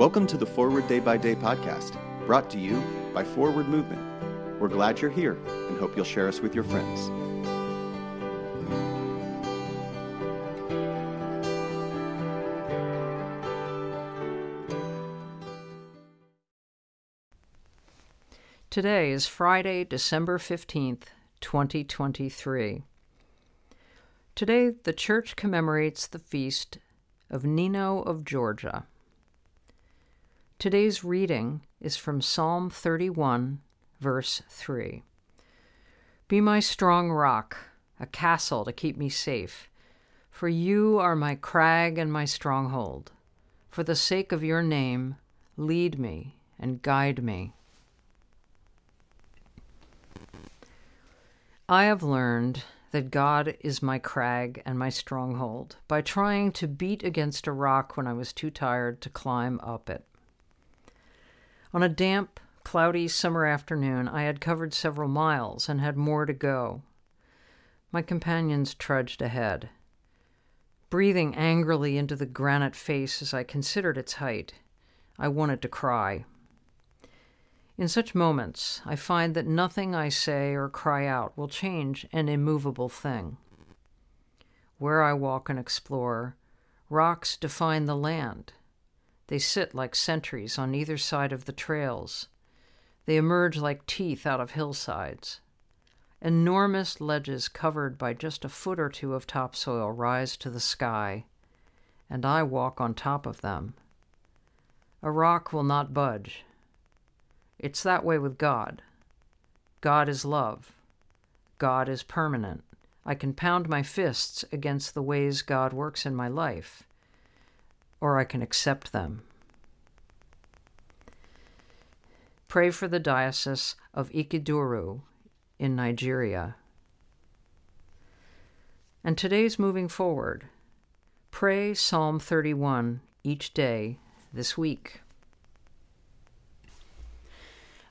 Welcome to the Forward Day by Day podcast, brought to you by Forward Movement. We're glad you're here and hope you'll share us with your friends. Today is Friday, December 15th, 2023. Today, the church commemorates the feast of Nino of Georgia. Today's reading is from Psalm 31, verse 3. Be my strong rock, a castle to keep me safe, for you are my crag and my stronghold. For the sake of your name, lead me and guide me. I have learned that God is my crag and my stronghold by trying to beat against a rock when I was too tired to climb up it. On a damp, cloudy summer afternoon, I had covered several miles and had more to go. My companions trudged ahead. Breathing angrily into the granite face as I considered its height, I wanted to cry. In such moments, I find that nothing I say or cry out will change an immovable thing. Where I walk and explore, rocks define the land. They sit like sentries on either side of the trails. They emerge like teeth out of hillsides. Enormous ledges covered by just a foot or two of topsoil rise to the sky, and I walk on top of them. A rock will not budge it's that way with God. God is love. God is permanent. I can pound my fists against the ways God works in my life, or I can accept them. Pray for the Diocese of Ikeduru in Nigeria. And today's moving forward. Pray Psalm 31 each day this week.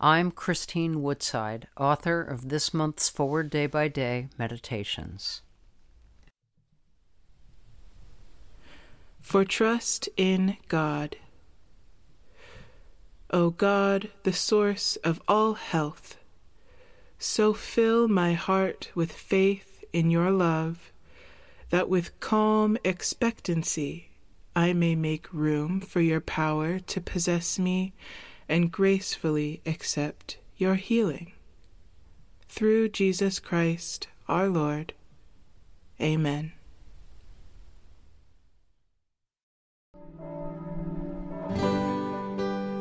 I'm Christine Woodside, author of this month's Forward Day by Day Meditations. For trust in God. O God, the source of all health, so fill my heart with faith in your love that with calm expectancy I may make room for your power to possess me and gracefully accept your healing. Through Jesus Christ our Lord. Amen.